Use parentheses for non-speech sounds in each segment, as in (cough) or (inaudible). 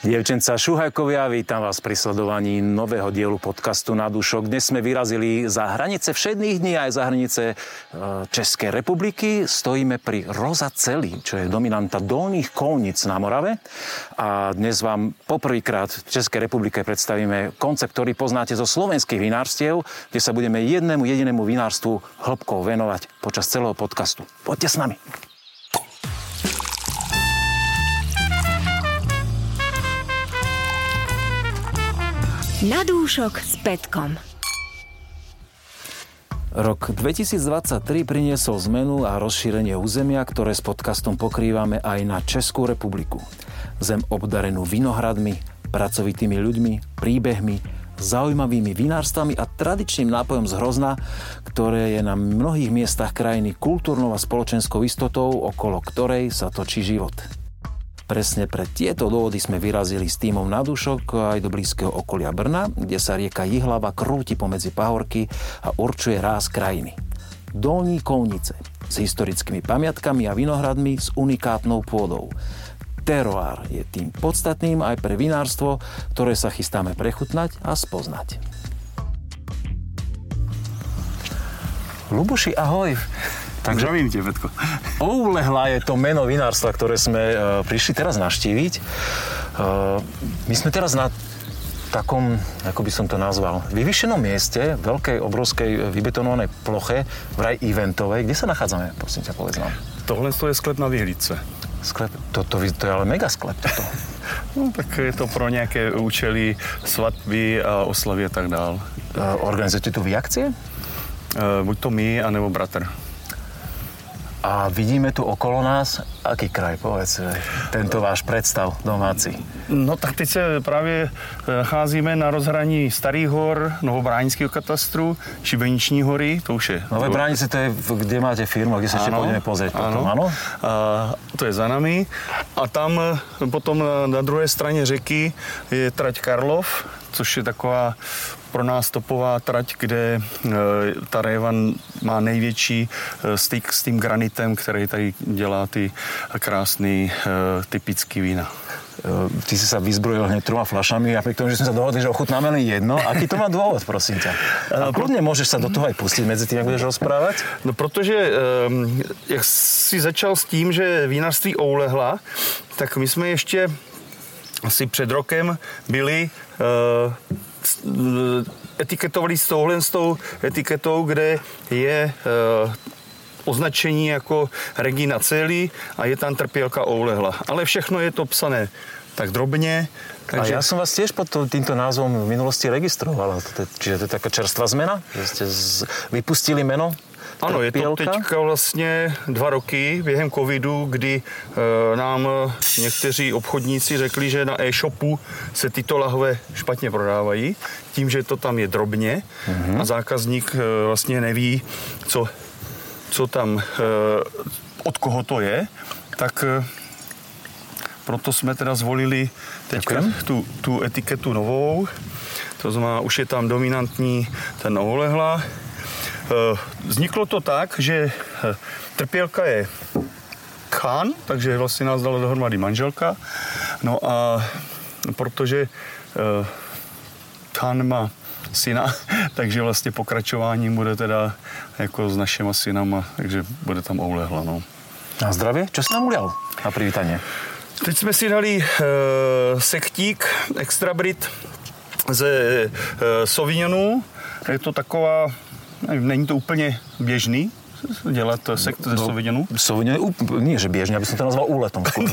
Dievčenca Šuhajkovia, vítam vás pri sledovaní nového dielu podcastu Na dušok. Dnes sme vyrazili za hranice všedných dní aj za hranice e, Českej republiky. Stojíme pri Rozaceli, čo je dominanta dolných kolnic na Morave. A dnes vám poprvýkrát v Českej republike predstavíme koncept, ktorý poznáte zo slovenských vinárstiev, kde sa budeme jednému jedinému vinárstvu hĺbkou venovať počas celého podcastu. Poďte s nami. Na dúšok s Petkom. Rok 2023 priniesol zmenu a rozšírenie územia, ktoré s podcastom pokrývame aj na Českú republiku. Zem obdarenú vinohradmi, pracovitými ľuďmi, príbehmi, zaujímavými vinárstvami a tradičným nápojom z hrozna, ktoré je na mnohých miestach krajiny kultúrnou a spoločenskou istotou, okolo ktorej sa točí život. Presne pre tieto dôvody sme vyrazili s týmom na dušok aj do blízkeho okolia Brna, kde sa rieka Jihlava krúti pomedzi pahorky a určuje ráz krajiny. Dolní Kolnice s historickými pamiatkami a vinohradmi s unikátnou pôdou. Teroár je tým podstatným aj pre vinárstvo, ktoré sa chystáme prechutnať a spoznať. Luboši, ahoj. Takže Zdravím te, Petko. Oulehla je to meno vinárstva, ktoré sme uh, prišli teraz naštíviť. Uh, my sme teraz na takom, ako by som to nazval, vyvyšenom mieste, veľkej, obrovskej vybetonovanej ploche, vraj eventovej. Kde sa nachádzame, prosím ťa, povedz nám. Tohle je sklep na Vyhlice. Sklep? To, to, to je ale mega sklep toto. (laughs) No, tak je to pro nejaké účely, svatby a oslavy a tak dál. Uh, organizujete tu vy akcie? Uh, buď to my, anebo bratr. A vidíme tu okolo nás, aký kraj, povedz, tento váš predstav domáci. No tak teď se právě e, nacházíme na rozhraní Starých hor, Novobránického katastru, Šibeniční hory, to už je... Nové Bránice, to je, kde máte firmu, kde sa ešte pôjdeme pozrieť potom, áno? A, to je za nami. A tam e, potom na, na druhé straně řeky je trať Karlov, což je taková pro nás topová trať, kde e, ta Revan má největší e, styk s tím granitem, který tady dělá ty krásný e, typický vína. Ty si sa vyzbrojil hneď troma flašami a pri tom, že sme sa dohodli, že ochutnáme len jedno. Aký to má dôvod, prosím ťa? A kľudne môžeš sa do toho aj pustiť medzi tým, ak budeš rozprávať. No protože, jak si začal s tím, že vinařství oulehla, tak my jsme ještě asi před rokem byli etiketovali s touhle s tou etiketou, kde je označení jako Regina Celi a je tam trpielka Oulehla. Ale všechno je to psané tak drobne. Takže... A ja som vás tiež pod týmto názvom v minulosti registroval. Čiže to je taká čerstvá zmena? Že ste z... vypustili meno ano, je to teďka vlastně dva roky během covidu, kdy e, nám někteří obchodníci řekli, že na e-shopu se tyto lahve špatně prodávají, tím, že to tam je drobně. Mm-hmm. a zákazník e, vlastně neví, co, co tam, e, od koho to je, tak e, proto jsme teda zvolili teďka tu, tu etiketu novou. To znamená, už je tam dominantní ten ovolehla, Eh, vzniklo to tak, že eh, trpělka je Khan, takže vlastně nás dala dohromady manželka. No a protože eh, Khan má syna, (laughs) takže vlastně pokračováním bude teda jako s našima synama, takže bude tam oulehla. No. Na zdravě? Co jsi nám udělal na privítanie? Teď jsme si dali e, sektík Extra Brit ze e, Sauvignonu. Je to taková Není to úplně běžný dělat sekt ze no? Soviděnu, nie že běžně, aby som to nazval úletom skôr.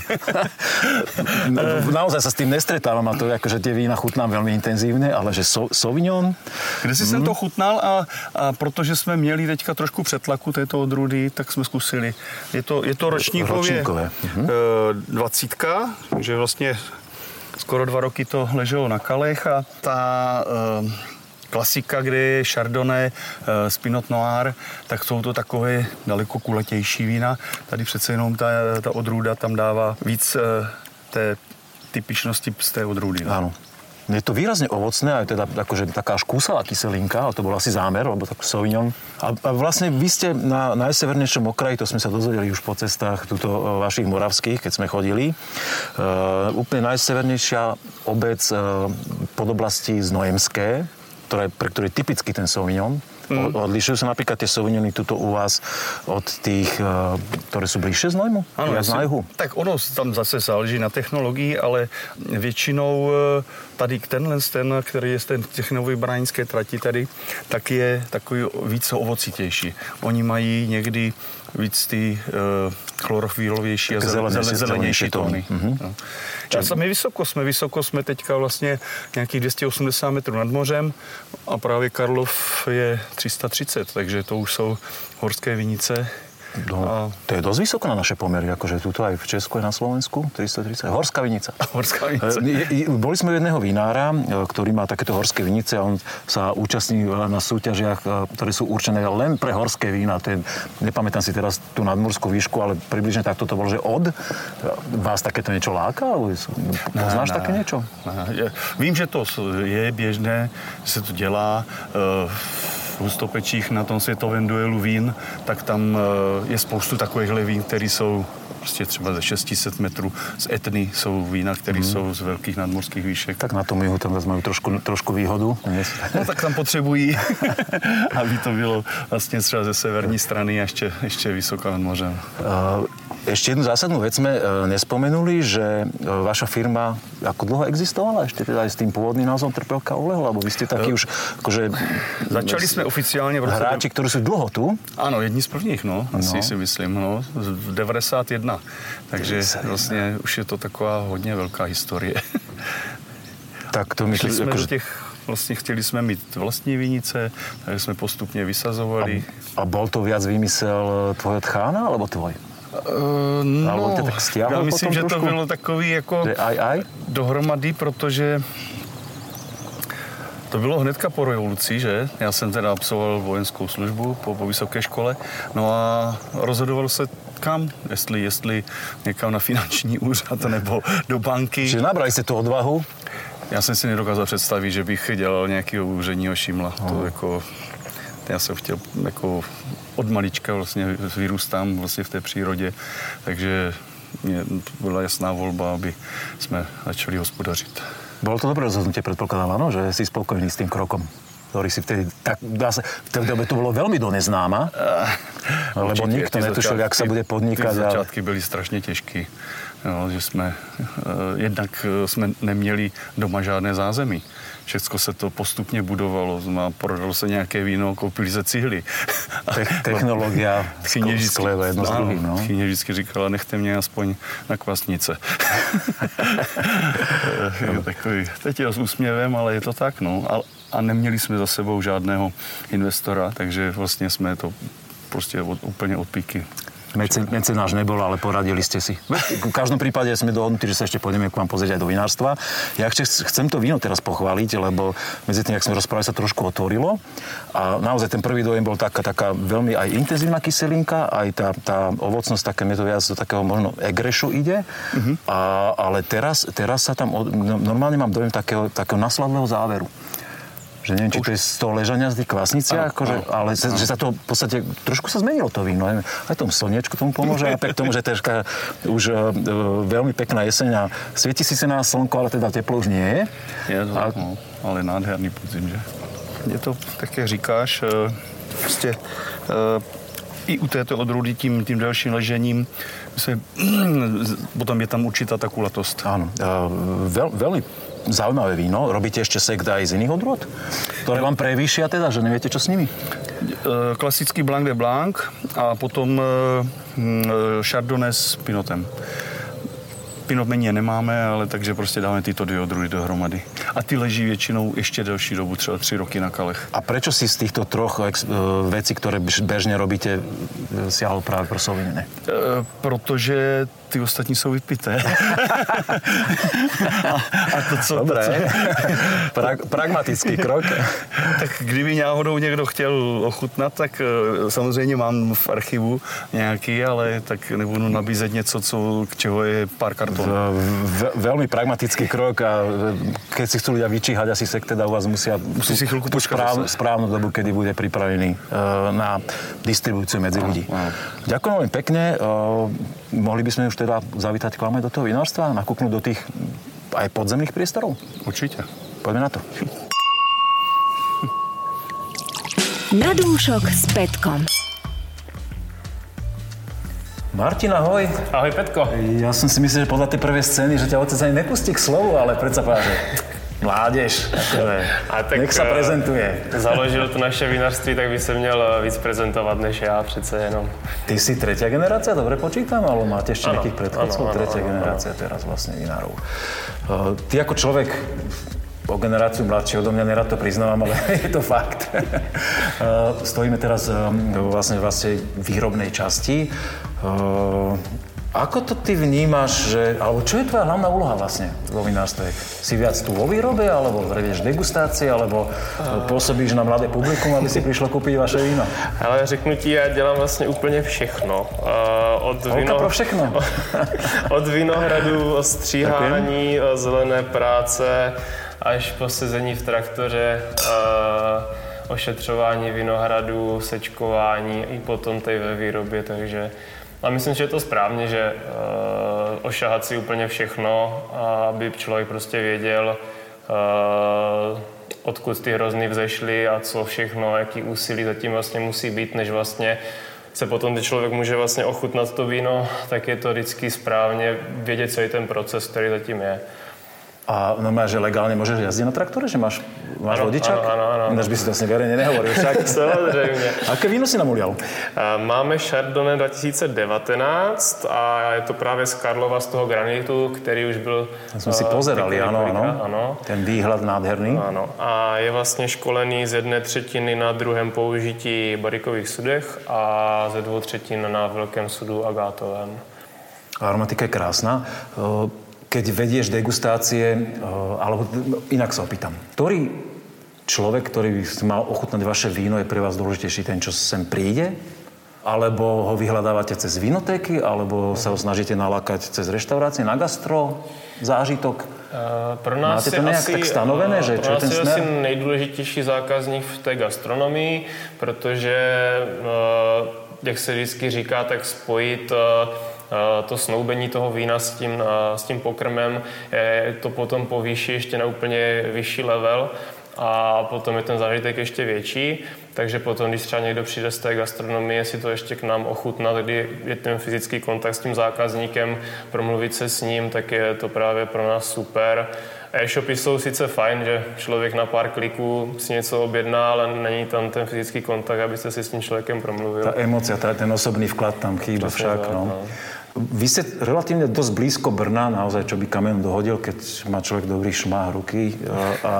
(laughs) Naozaj sa s tým nestretávam a to akože tie vína chutnám veľmi intenzívne, ale že so, Sauvignon... Kde si mm. jsem to chutnal a, a protože jsme měli teďka trošku přetlaku této odrůdy, tak jsme zkusili. Je to, je to ročníkově mm. 20, takže vlastně skoro dva roky to leželo na kalech a ta uh, klasika, kdy Chardonnay, Spinot Noir, tak jsou to takové daleko kuletější vína. Tady přece jenom ta, ta odrůda tam dává víc uh, té typičnosti z té odrůdy. No. Áno. Je to výrazne ovocné, aj teda akože taká až kúsala kyselinka, ale to bol asi zámer, lebo tak Sauvignon. A, a vlastne vy ste na najsevernejšom okraji, to sme sa dozvedeli už po cestách tuto e, vašich moravských, keď sme chodili. Uh, úplne najsevernejšia obec uh, pod oblasti Znojemské, ktoré, pre ktorý je typický ten Sauvignon. Mm. Odlišujú sa napríklad tie Sauvignony tuto u vás od tých, eh, ktoré sú bližšie z Nojmu? Ano, na juhu? Tak ono tam zase záleží na technologii, ale většinou eh, tady tenhle ten, který je z té technový bránské trati tady, tak je takový víc ovocitější. Oni mají někdy víc ty uh, chlorofílovější a zelenější, zelenější tóny. Mm-hmm. No. A jsme vysoko, jsme vysoko, jsme teďka vlastně nějakých 280 metrů nad mořem a právě Karlov je 330, takže to už jsou horské vinice, No. To je dosť vysoko na naše pomery, akože tuto aj v Česku, aj na Slovensku, 330. Horská vinica. (laughs) Horská vinica. E, boli sme u jedného vinára, e, ktorý má takéto horské vinice a on sa účastní na súťažiach, e, ktoré sú určené len pre horské vína. To je, nepamätám si teraz tú nadmorskú výšku, ale približne takto to bolo, že od vás takéto niečo láka? Poznáš také niečo? Ne. Vím, že to je běžné, že se to dělá. Uh, hustopečích na tom světovém duelu vín, tak tam eh, je spoustu takovýchhle vín, které jsou prostě třeba ze 600 metrů. Z Etny jsou vína, které mm. jsou z velkých nadmorských výšek. Tak na tom jihu tam zase trošku, trošku výhodu. (laughs) No tak tam potřebují, (laughs) aby to bylo vlastně třeba ze severní strany a ještě, ještě vysoká nad mořem. Ešte jednu zásadnú vec sme e, nespomenuli, že e, vaša firma ako dlho existovala ešte teda aj s tým pôvodným názvom Trpelka Oleho, lebo vy ste taký e, už akože... Začali sme oficiálne v roce... Hráči, ktorí sú dlho tu. Áno, jedni z prvních, no, asi no. si myslím, no. 91 Takže vlastně už je to taková hodně velká historie. (laughs) tak to myslíš, jsme jako, že... těch vlastne chceli sme mít vlastní vinice, takže jsme postupně vysazovali. A, a bol to viac vymysel e, tvojho tchána, alebo tvoj? Uh, no, alebo tak ja myslím, že trošku? to bylo takový jako aj, aj? dohromady, protože to bylo hnedka po revoluci, že? Já jsem teda absolvoval vojenskou službu po, po vysoké škole. No a rozhodoval se kam, jestli, jestli někam na finanční úřad nebo do banky. Že nabrali jste tu odvahu? Já jsem si nedokázal představit, že bych dělal nějakého úředního šimla. No. To jako, já jsem chtěl jako od malička vlastně vyrůstám vlastně v té přírodě, takže mě byla jasná volba, aby jsme začali hospodařit. Bolo to dobré rozhodnutie, predpokladám, áno, že si spokojný s tým krokom? ktorý si vtedy, tak dá sa, v tej dobe to bolo veľmi do neznáma, lebo určite, nikto netušil, jak sa bude podnikať. Ty začátky byly strašně těžké, no, že jsme, uh, jednak jsme neměli doma žádné zázemí. Všechno se to postupně budovalo. Prodalo se nějaké víno, koupili se cihly. Te- technologia (laughs) chyně vždycky, jedno s druhým, no. Chyně vždycky říkala, nechte mě aspoň na kvasnice. (laughs) Takový, teď je s úsměvem, ale je to tak, no. A, a neměli jsme za sebou žádného investora, takže vlastně jsme to prostě od, úplně od píky mecenáš nebol, ale poradili ste si. V každom prípade sme dohodnutí, že sa ešte pôjdeme k vám pozrieť aj do vinárstva. Ja chcem to víno teraz pochváliť, lebo medzi tým, ak sme rozprávali, sa trošku otvorilo. A naozaj ten prvý dojem bol taká, taká veľmi aj intenzívna kyselinka, aj tá, tá ovocnosť, také mne to viac do takého možno egrešu ide. Uh-huh. A, ale teraz, teraz sa tam, no, normálne mám dojem takého, takého nasledného záveru že neviem, či to je z toho ležania z tých kvasniciach, akože, ale áno. že sa to v podstate, trošku sa zmenilo to víno. Aj, tomu slniečku tomu pomôže, a k tomu, že težka už uh, veľmi pekná jeseň a svieti si sa na slnko, ale teda teplo už nie je. Je to, a... no, ale nádherný podzim, že? Je to, tak jak říkáš, uh, prostě uh, i u této odrůdy tím, tím dalším ležením se, (clears throat) potom je tam určitá ta kulatost. Áno, veľ, veľmi zaujímavé víno. Robíte ešte sekt aj z iných odrôd? Ktoré vám prevýšia teda, že neviete, čo s nimi? E, klasický Blanc de Blanc a potom e, e, Chardonnay s Pinotem. Pinot méně nemáme, ale takže prostě dáme tyto dvě odrůdy dohromady. A ty leží většinou ještě delší dobu, třeba tři roky na kalech. A prečo si z týchto troch ex, vecí, ktoré bežne robíte, siahol práve pro Sauvignon? E, protože ty ostatní jsou vypité. a, (laughs) a to, co... Dobré. To, co... pra, pragmatický krok. (laughs) tak kdyby náhodou někdo chtěl ochutnat, tak samozřejmě mám v archivu nějaký, ale tak nebudu nabízet něco, co, k čeho je pár kartonů. Veľmi pragmatický krok a keď si si chcú ľudia vyčíhať, asi sek teda u vás musia... Musí si chvíľku počkať správ, správnu dobu, kedy bude pripravený uh, na distribúciu medzi ľudí. Ďakujem veľmi pekne. Uh, mohli by sme už teda zavítať k vám aj do toho vinárstva, nakúknúť do tých aj podzemných priestorov? Určite. Poďme na to. Na dúšok s Petkom. Martin, ahoj. Ahoj Petko. Ja som si myslel, že podľa tej prvej scény, že ťa otec ani nepustí k slovu, ale predsa povedal, že mládež, akože, A tak, nech sa eh, prezentuje. Založil to naše vinařství, tak by se měl eh, víc prezentovat než já přece jenom. Ty si tretia generácia, dobre počítam, alebo máte ešte Áno, nejakých predchodcov? áno, áno, tretia áno, generácia teraz vlastne vinárov. Uh, ty ako človek o generáciu mladší odo mňa, nerad to priznávam, ale (laughs) je to fakt. Stojíme teraz vlastne v vlastnej výrobnej časti. Uh, Ako to ty vnímaš, že, alebo čo je tvoja hlavná úloha vlastne vo vinárstve? Si viac tu vo výrobe, alebo vedieš degustácie, alebo pôsobíš na mladé publikum, aby si prišlo kúpiť vaše víno? Ale řeknu ti, já dělám vlastně úplně všechno. Eh, Od, Holka pro všechno. (laughs) od vinohradu, stříhání, zelené práce, až po sezení v traktoře, eh, ošetřování vinohradu, sečkování i potom tady ve výrobě, takže a myslím, že je to správně, že uh, ošahat si úplně všechno, aby člověk prostě věděl, uh, odkud ty hrozny vzešly a co všechno, jaký úsilí zatím vlastně musí být, než vlastně se potom, když člověk může vlastně ochutnat to víno, tak je to vždycky správně vědět celý ten proces, který zatím je. A normálne, že legálne môžeš jazdiť na traktore? Že máš, máš Áno, vodičák? áno, áno, áno. Ináč by si to vlastne verejne nehovoril však. (laughs) Samozřejmě. Aké víno si nám ulial? Eh, Máme Chardonnay 2019 a je to právě z Karlova z toho granitu, který už byl... To sme si eh, pozerali, áno, áno. ano. Ten výhľad nádherný. Ano. A je vlastně školený z jedné třetiny na druhém použití barikových sudech a ze dvou třetin na velkém sudu agátovém. Aromatika je krásna. Keď vedieš degustácie, e, alebo inak sa opýtam, ktorý človek, ktorý by mal ochutnať vaše víno, je pre vás dôležitejší ten, čo sem príde? Alebo ho vyhľadávate cez vinotéky, alebo sa ho snažíte nalákať cez reštaurácie na gastro, zážitok? Eh, Pro nás Máte je to nějak asi, tak stanovené, eh, že čo je ten je směr? asi nejdůležitější zákazník v té gastronomii, protože, eh, jak se vždycky říká, tak spojit eh, eh, to snoubení toho vína s tím, eh, s tím pokrmem, eh, to potom povýší ještě na úplně vyšší level a potom je ten zážitek ještě větší. Takže potom, když třeba někdo přijde z té gastronomie si to ještě k nám ochutnat, kdy je ten fyzický kontakt s tím zákazníkem, promluvit se s ním, tak je to právě pro nás super. E-shopy jsou sice fajn, že člověk na pár kliků si něco objedná, ale není tam ten fyzický kontakt, abyste si s tím člověkem promluvil. Tá emócia, tá, ten osobný vklad tam chýba však. tak, No. no. Vy ste relatívne dosť blízko Brna, naozaj, čo by kamen dohodil, keď má človek dobrý šmách ruky. A, a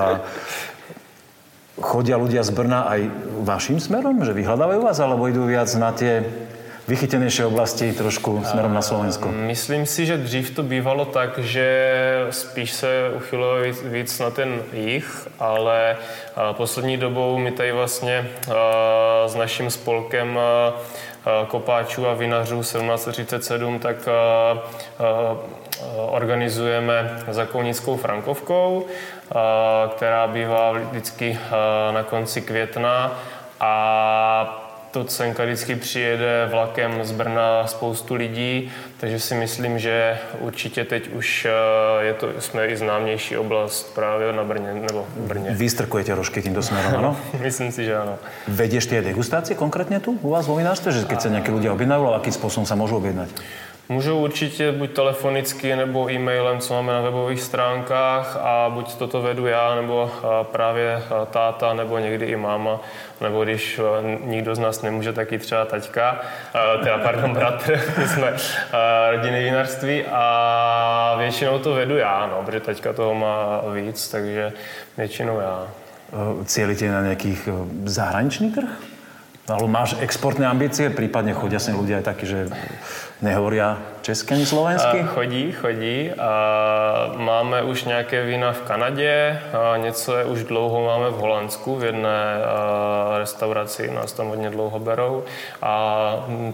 chodia ľudia z Brna aj vašim smerom, že vyhľadávajú vás, alebo idú viac na tie vychytenejšie oblasti trošku smerom na Slovensko? Myslím si, že dřív to bývalo tak, že spíš se uchylovalo víc, víc na ten jich, ale poslední dobou my tady vlastně s naším spolkem kopáčů a vinařů 1737 tak organizujeme zakounickou frankovkou, která bývá vždycky na konci května. A to Cenka vždycky přijede vlakem z Brna spoustu lidí, takže si myslím, že určitě teď už eh, je to, jsme i známější oblast právě na Brně, nebo v Brně. Vystrkujete rožky týmto smerom, áno? (laughs) Myslím si, že ano. Vedieš tie degustácie konkrétne tu u vás vo vinárstve? Že keď sa nejakí ľudia objednajú, akým spôsobom sa môžu objednať? Můžou určitě buď telefonicky nebo e-mailem, co máme na webových stránkách a buď toto vedu já, nebo právě táta, nebo někdy i máma, nebo když nikdo z nás nemůže, tak i třeba taťka, teda pardon, bratr, (laughs) my jsme rodinné vinařství a většinou to vedu já, no, protože taťka toho má víc, takže většinou já. E, Cielite na nejakých e, zahraničný trh? Alebo máš exportné ambície? Prípadne chodia sem ľudia aj takí, že nehovoria česky ani slovensky? A chodí, chodí. A máme už nějaké vína v Kanadě, a něco je už dlouho máme v Holandsku, v jedné restauraci, nás tam hodně dlouho berou. A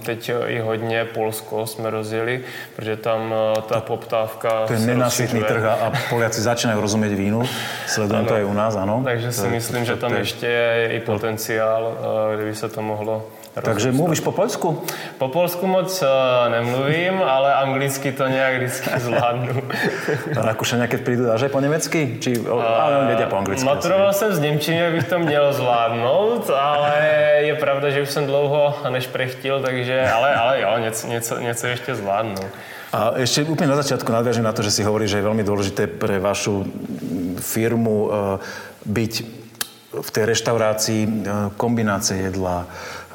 teď i hodně Polsko jsme rozjeli, protože tam ta poptávka To je nenasytný trh a Poliaci začínají rozumět vínu, sledujem to i u nás, ano. Takže si myslím, že tam ještě je i potenciál, kdyby se to mohlo Takže mluvíš po polsku? Po polsku moc uh, nemluvím, ale anglicky to nějak vždycky zvládnu. (laughs) A Rakušania, keď prídu, dáš aj po nemecky? Či, uh, ale vedia po anglicky. Maturoval jsem z Němčiny, abych to měl zvládnout, ale je pravda, že už jsem dlouho nešprechtil, takže, ale, ale jo, něco, něco, něco ještě zvládnu. A ešte úplne na začiatku nadviažem na to, že si hovorí, že je veľmi dôležité pre vašu firmu uh, byť v tej reštaurácii uh, kombinácie jedla,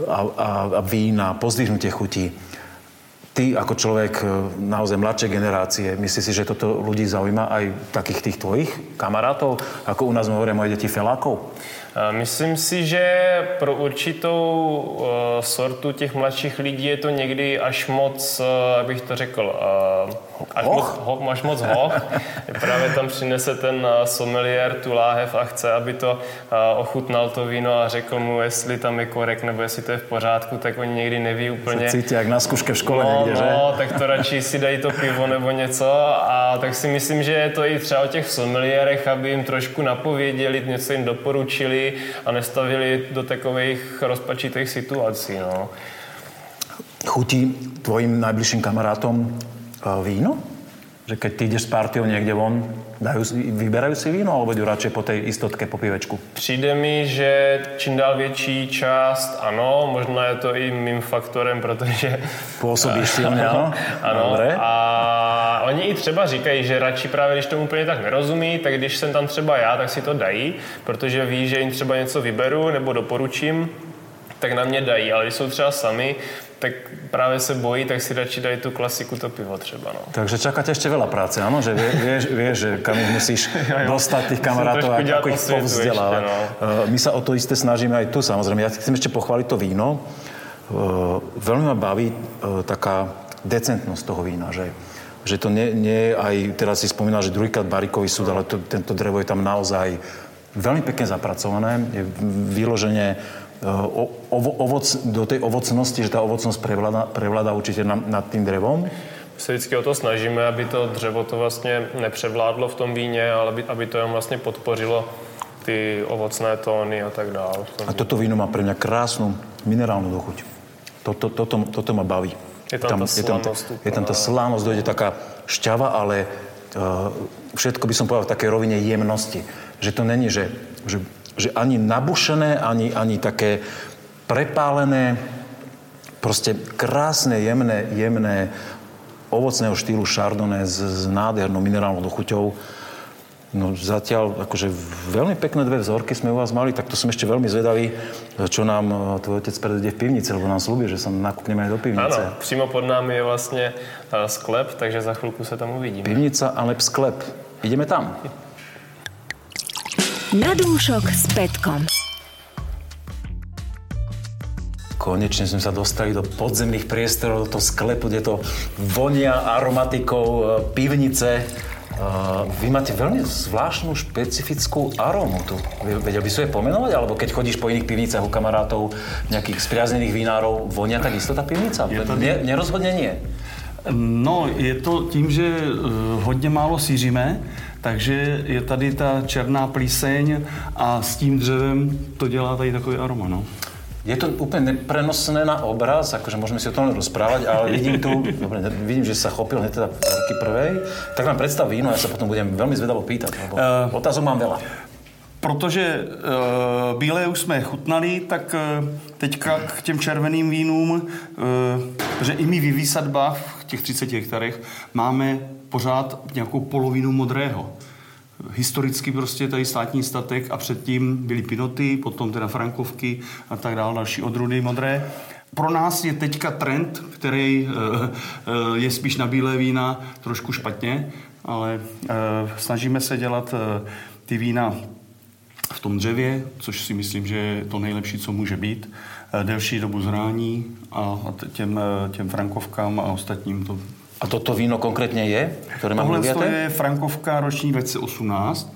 a, a, a vína, pozdvihnutie chutí. Ty ako človek e, naozaj mladšej generácie, myslíš si, že toto ľudí zaujíma aj takých tých tvojich kamarátov, ako u nás hovoria moje deti felákov? Myslím si, že pro určitou uh, sortu těch mladších lidí je to někdy až moc, uh, abych to řekl, uh, až, moc, ho, až moc hoch. (laughs) Právě tam přinese ten sommelier tu láhev a chce, aby to ochutnal to víno a řekl mu, jestli tam je korek nebo jestli to je v pořádku, tak oni někdy neví úplně. Se cítí jak na zkuške v škole no, někde, že? No, tak to radši si dají to pivo nebo něco a tak si myslím, že je to i třeba o těch sommelierech, aby jim trošku napověděli, něco jim doporučili, a nestavili do takových rozpačitých situací. No. Chutí tvojim najbližším kamarátom uh, víno? Že keď ty ideš s partiou někde von, dajú, vyberajú si víno, alebo jdou radšej po té istotke, po pivečku? Přijde mi, že čím dál větší část, ano, možná je to i mým faktorem, protože... Působíš silně, (laughs) ano? ano. Dobre. A oni i třeba říkají, že radši právě, když tomu úplně tak nerozumí, tak když jsem tam třeba já, tak si to dají, protože ví, že jim třeba něco vyberu nebo doporučím, tak na mě dají, ale když jsou třeba sami, tak práve se bojí, tak si radši dají tu klasiku, to pivo třeba. No. Takže čaká ťa ešte veľa práce, áno? Že vie, vieš, vieš, že kam ich musíš (laughs) dostať tých kamarátov, ako, ako ich povzdelávať. No. Uh, my sa o to isté snažíme aj tu, samozrejme. Ja chcem ešte pochváliť to víno. Uh, veľmi ma baví uh, taká decentnosť toho vína, že že to nie, nie aj, teraz si spomínal, že druhýkrát barikový súd, ale to, tento drevo je tam naozaj veľmi pekne zapracované, je vyloženie ovo, ovoc, do tej ovocnosti, že tá ovocnosť prevláda, prevláda určite nad, nad tým drevom? My se vždycky o to snažíme, aby to dřevo to vlastně nepřevládlo v tom víně, ale aby, aby to jen vlastně podpořilo ty ovocné tóny a tak dále. A toto víno má pre mňa krásnu minerálnu dochuť. Toto, toto, toto ma baví. Je tam, tam, je tam, je tam tá slánosť, dojde taká šťava, ale uh, všetko by som povedal v takej rovine jemnosti. Že to není, že, že že ani nabušené, ani, ani také prepálené, proste krásne, jemné, jemné ovocného štýlu Chardonnay s, s nádhernou minerálnou dochuťou. No zatiaľ akože veľmi pekné dve vzorky sme u vás mali, tak to som ešte veľmi zvedavý, čo nám e, tvoj otec predvedie v pivnici, lebo nám slúbi, že sa nakúpneme aj do pivnice. Áno, přímo pod námi je vlastne e, sklep, takže za chvíľku sa tam uvidíme. Pivnica, ale sklep. Ideme tam. Na dúšok s Petkom. Konečne sme sa dostali do podzemných priestorov, do toho sklepu, kde to vonia aromatikou e, pivnice. E, vy máte veľmi zvláštnu, špecifickú arómu tu. Vedel by si je pomenovať? Alebo keď chodíš po iných pivnicách u kamarátov, nejakých spriaznených vinárov, vonia takisto tá pivnica? Je to... Ne, nerozhodne nie. No, je to tím, že e, hodně málo síříme, takže je tady ta černá plíseň a s tím dřevem to dělá tady takový aroma. No. Je to úplne neprenosné na obraz, akože môžeme si o tom rozprávať, ale vidím tu, dobre, vidím, že sa chopil hneď teda ruky prvej, tak nám predstav víno, ja sa potom budem veľmi zvedavo pýtať, lebo uh, otázok mám veľa. Protože uh, bílé už jsme chutnali, tak uh, teďka k těm červeným vínům, uh, že i my v výsadbách v těch 30 hektarech máme pořád nějakou polovinu modrého. Historicky prostě tady státní statek a předtím byly pinoty, potom teda frankovky a tak dále, další odrudy modré. Pro nás je teďka trend, který je spíš na bílé vína trošku špatně, ale snažíme se dělat ty vína v tom dřevě, což si myslím, že je to nejlepší, co může být. Delší dobu zrání a těm, těm frankovkám a ostatním to a toto víno konkrétně je, které mám Tohle to je Frankovka roční 2018.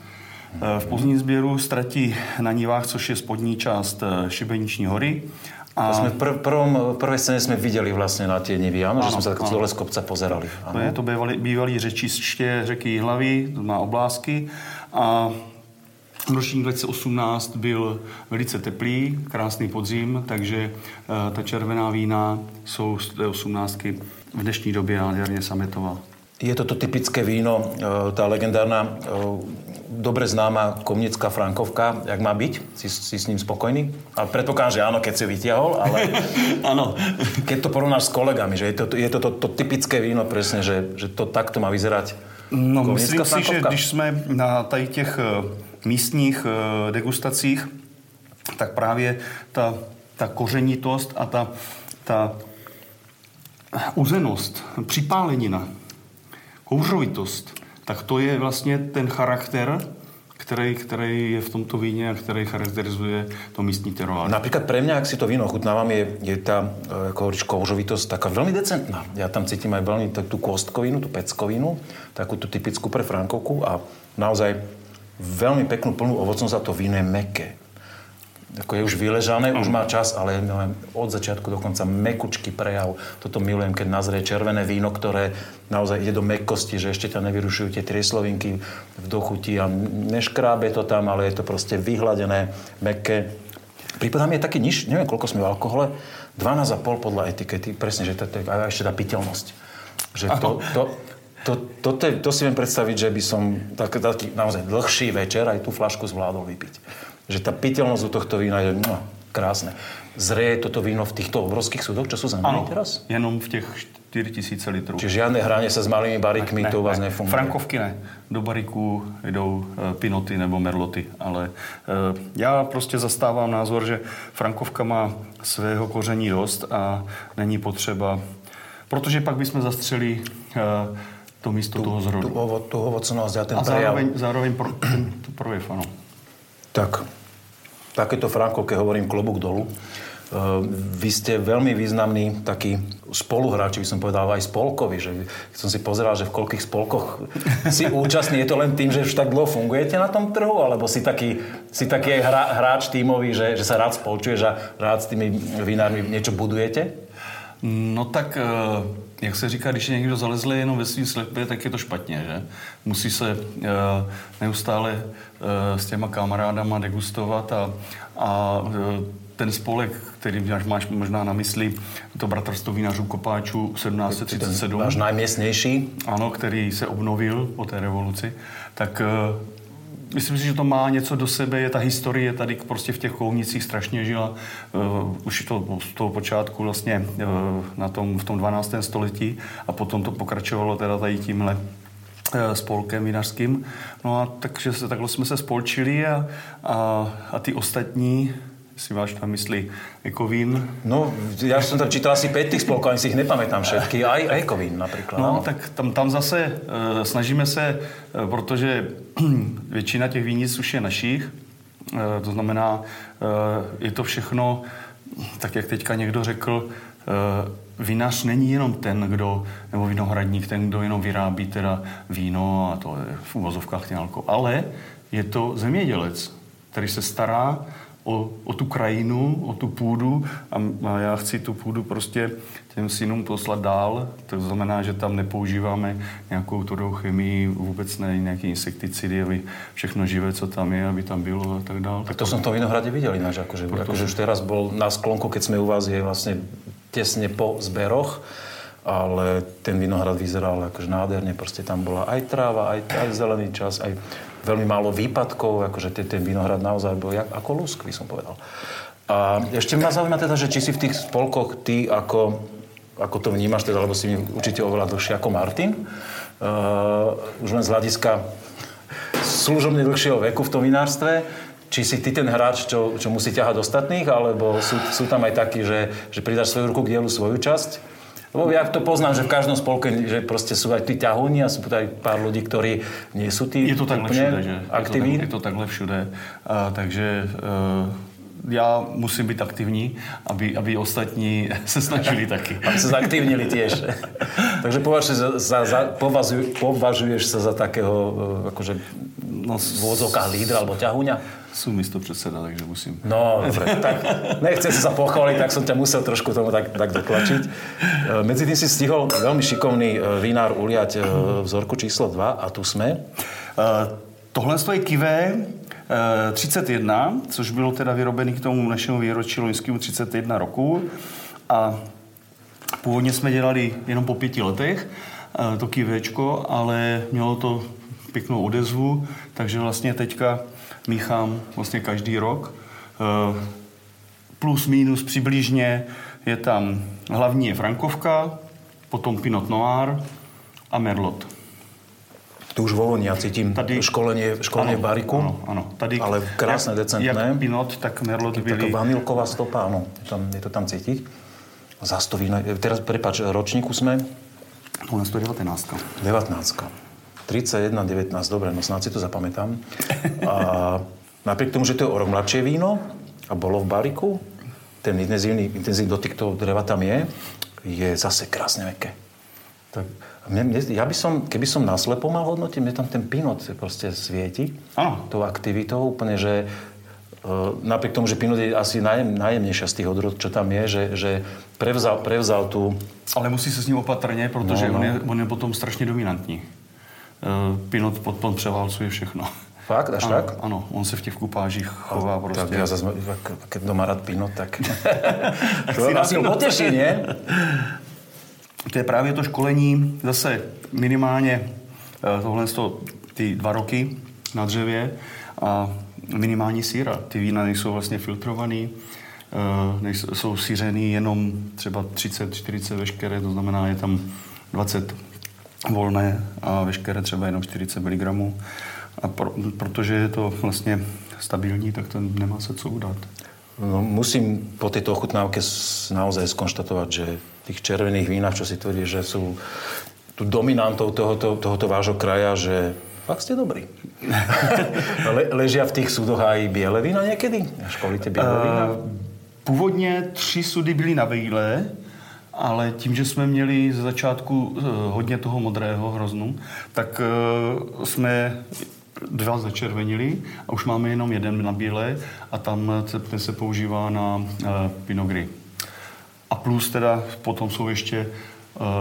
V pozdním sběru ztratí na Nivách, což je spodní část Šibeniční hory. A... To sme v prv, prvom, prvej scéne sme videli vlastne na tie nivy, áno, že sme sa tak dole z kopca pozerali. Áno. To je to bývalý, bývalý řečiště řeky Hlavy, to má oblásky. A Ročník 2018 byl velice teplý, krásný podzim, takže uh, ta červená vína jsou z té 18 v dnešní době nádherně sametová. Je to to typické víno, e, tá legendárna, e, dobre známa komnická frankovka, jak má byť? Si, si s ním spokojný? A predpokladám, že áno, keď si vytiahol, ale (laughs) áno. keď to porovnáš s kolegami, že je to, je to, to, to typické víno presne, že, že to takto má vyzerať No, myslím si, že když jsme na tady těch místních degustacích, tak právě ta, ta kořenitost a ta, ta uzenost, připálenina, kouřovitost, tak to je vlastně ten charakter, který, který je v tomto víně a který charakterizuje to místní teroár. Napríklad pre mňa, ak si to víno ochutnávam, je, je tá, e, ako hovoríš, taká veľmi decentná. Ja tam cítim aj veľmi tú kostkovinu, tú peckovinu, takú tú typickú pre Frankovku a naozaj veľmi peknú plnú ovocnosť a to víno je meké ako je už vyležané, už má čas, ale od začiatku do konca mekučky prejav. Toto milujem, keď nazrie červené víno, ktoré naozaj ide do mekosti, že ešte ťa nevyrušujú tie trieslovinky v dochuti a neškrábe to tam, ale je to proste vyhladené, meké. Prípadá mi je taký niž, neviem koľko sme v alkohole, 12,5 podľa etikety, presne, že to, je a ešte tá piteľnosť. Že to, to, to, to, to, to si viem predstaviť, že by som tak, taký naozaj dlhší večer aj tú flašku zvládol vypiť že tá piteľnosť u tohto vína je no, krásne. Zrie toto víno v týchto obrovských súdoch, čo sú znamené teraz? jenom v těch 4000 litrů. Čiže žiadne hranie sa s malými barikmi, ne, to u vás ne. nefunguje? Frankovky ne. Do bariků jdou e, pinoty nebo merloty, ale e, já prostě zastávám názor, že Frankovka má svého koření dost a není potřeba, protože pak bychom zastřeli e, to místo tu, toho zrodu. Tu, ovo, tu ovocnosť a ten a zároveň, zároveň pro, ten, (clears throat) to projev, ano. Tak, takéto Frankovke hovorím klobúk dolu. Uh, vy ste veľmi významný taký spoluhráč, by som povedal aj spolkový, že keď som si pozeral, že v koľkých spolkoch (laughs) si účastný, je to len tým, že už tak dlho fungujete na tom trhu, alebo si taký, si taký aj hra, hráč tímový, že, že sa rád spolčuješ a rád s tými vinármi niečo budujete? No tak, eh, jak se říká, když je někdo zalezlý jenom ve svým slepě, tak je to špatně, že? Musí se eh, neustále eh, s těma kamarádama degustovat a, a ten spolek, který máš možná na mysli, to bratrstvo vinařů kopáčů 1737. Váš najměstnější. Ano, který se obnovil po té revoluci. Tak Myslím si, že to má něco do sebe, je ta historie tady prostě v těch kounicích strašně žila. Uh, už to z toho počátku vlastně uh, na tom, v tom 12. století a potom to pokračovalo teda tady tímhle uh, spolkem vinařským. No a takže se, takhle jsme se spolčili a, a, a ty ostatní si máš na mysli Ekovín? No, ja som tam čítal asi 5 tých spolkov, ani si ich nepamätám všetky. Aj, Ekovín napríklad. No, no. tak tam, tam zase e, snažíme se, e, protože (clears throat) většina těch vínic už je našich, e, to znamená, e, je to všechno, tak jak teďka někdo řekl, e, vinař není jenom ten, kdo, nebo vinohradník, ten, kdo jenom vyrábí teda víno a to je v uvozovkách ten alkohol, ale je to zemědělec, který se stará o, o tu krajinu, o tu půdu a, a já chci tu půdu prostě těm synům poslat dál. To znamená, že tam nepoužíváme nějakou tvrdou chemii, vůbec ne nějaký insekticidy, aby všechno živé, co tam je, aby tam bylo a tak dále. Tak to som v tom Vinohrade videl ináč, akože, Protože... akože už teraz bol na sklonku, keď sme u vás, je vlastne tesne po zberoch ale ten vinohrad vyzeral akože nádherne, proste tam bola aj tráva, aj, aj zelený čas, aj veľmi málo výpadkov, akože ten, ten vinohrad naozaj bol jak, ako lusk, by som povedal. A ešte ma zaujíma teda, že či si v tých spolkoch ty ako, ako to vnímaš, teda, lebo si určite oveľa dlhšie ako Martin, uh, už len z hľadiska služobne dlhšieho veku v tom vinárstve, či si ty ten hráč, čo, čo musí ťahať ostatných, alebo sú, sú tam aj takí, že, že pridáš svoju ruku k dielu svoju časť lebo ja to poznám, že v každom spolke, že proste sú aj tí ťahúni a sú aj pár ľudí, ktorí nie sú tí Je to takhle všude, že? Je to, tak, je to takhle všude. A, takže e, já musím být aktivní, aby, aby ostatní (laughs) se snažili taky. Aby sa zaktivnili tiež. (laughs) Takže považuješ, za, za, považuj, považuješ sa za takého akože no, v úvodzovkách lídra alebo ťahuňa? Som místo predseda, takže musím. No, dobre, tak nechcem sa pochváliť, tak som ťa musel trošku tomu tak, tak dotlačiť. E, medzi tým si stihol veľmi šikovný e, vinár uliať vzorku číslo 2 a tu sme. Uh, tohle je kivé 31, což bylo teda vyrobený k tomu našemu výročí loňskému 31 roku. A původně jsme dělali jenom po pěti letech to kivečko, ale mělo to pěknou odezvu, takže vlastně teďka míchám vlastně každý rok. Plus, minus přibližně je tam hlavní je Frankovka, potom Pinot Noir a Merlot. Tu už vo ja cítim tady, školenie, školenie ano, v bariku, ano, ano. Tady, ale krásne, jak, decentné. Jak Pinot, tak Merlot byli... Taká vanilková stopa, áno, je, tam, je to tam cítiť. Zas to víno, teraz, prepáč, ročníku sme? U nás to je 19. 19. 31, 19, dobre, no snáď si to zapamätám. A napriek tomu, že to je o rok mladšie víno a bolo v bariku, ten intenzívny, intenzívny dotyk toho dreva tam je, je zase krásne meké. Tak, mne, mne, ja by som, keby som naslepo mal hodnotiť, mne tam ten pinot proste svieti. Áno. Tou aktivitou úplne, že uh, napriek tomu, že pinot je asi najem, najjemnejšia z tých odrod, čo tam je, že, že prevzal, prevzal tú... Ale musí se s ním opatrně, protože no, no. On, je, on je potom strašně dominantní. Uh, pinot potom převálcuje všechno. Fakt? Až ano, tak? Ano, on se v těch kupážích chová prostě. Tak ja zase, keď doma rád pinot, tak... (laughs) to asi ho poteší, nie? to je právě to školení zase minimálně eh, tohle to, ty dva roky na dřevě a minimální síra. Ty vína nejsou vlastně filtrovaný, eh, nejsou, jsou sířený jenom třeba 30-40 veškeré, to znamená, je tam 20 volné a veškeré třeba jenom 40 mg. A pro, protože je to vlastně stabilní, tak to nemá se co udat. No, musím po tejto ochutnávke naozaj skonštatovať, že tých červených vínach, čo si tvrdí, že sú tu dominantou tohoto, tohoto vášho kraja, že fakt ste dobrí. (laughs) Le, ležia v tých súdoch aj biele vína niekedy? Školíte biele uh, vína? Původně tři sudy byly na bílé, ale tím, že jsme měli ze začátku uh, hodně toho modrého hroznu, tak uh, jsme dva začervenili a už máme jenom jeden na bílé a tam ten se používá na Pinot Gris. A plus teda potom jsou ještě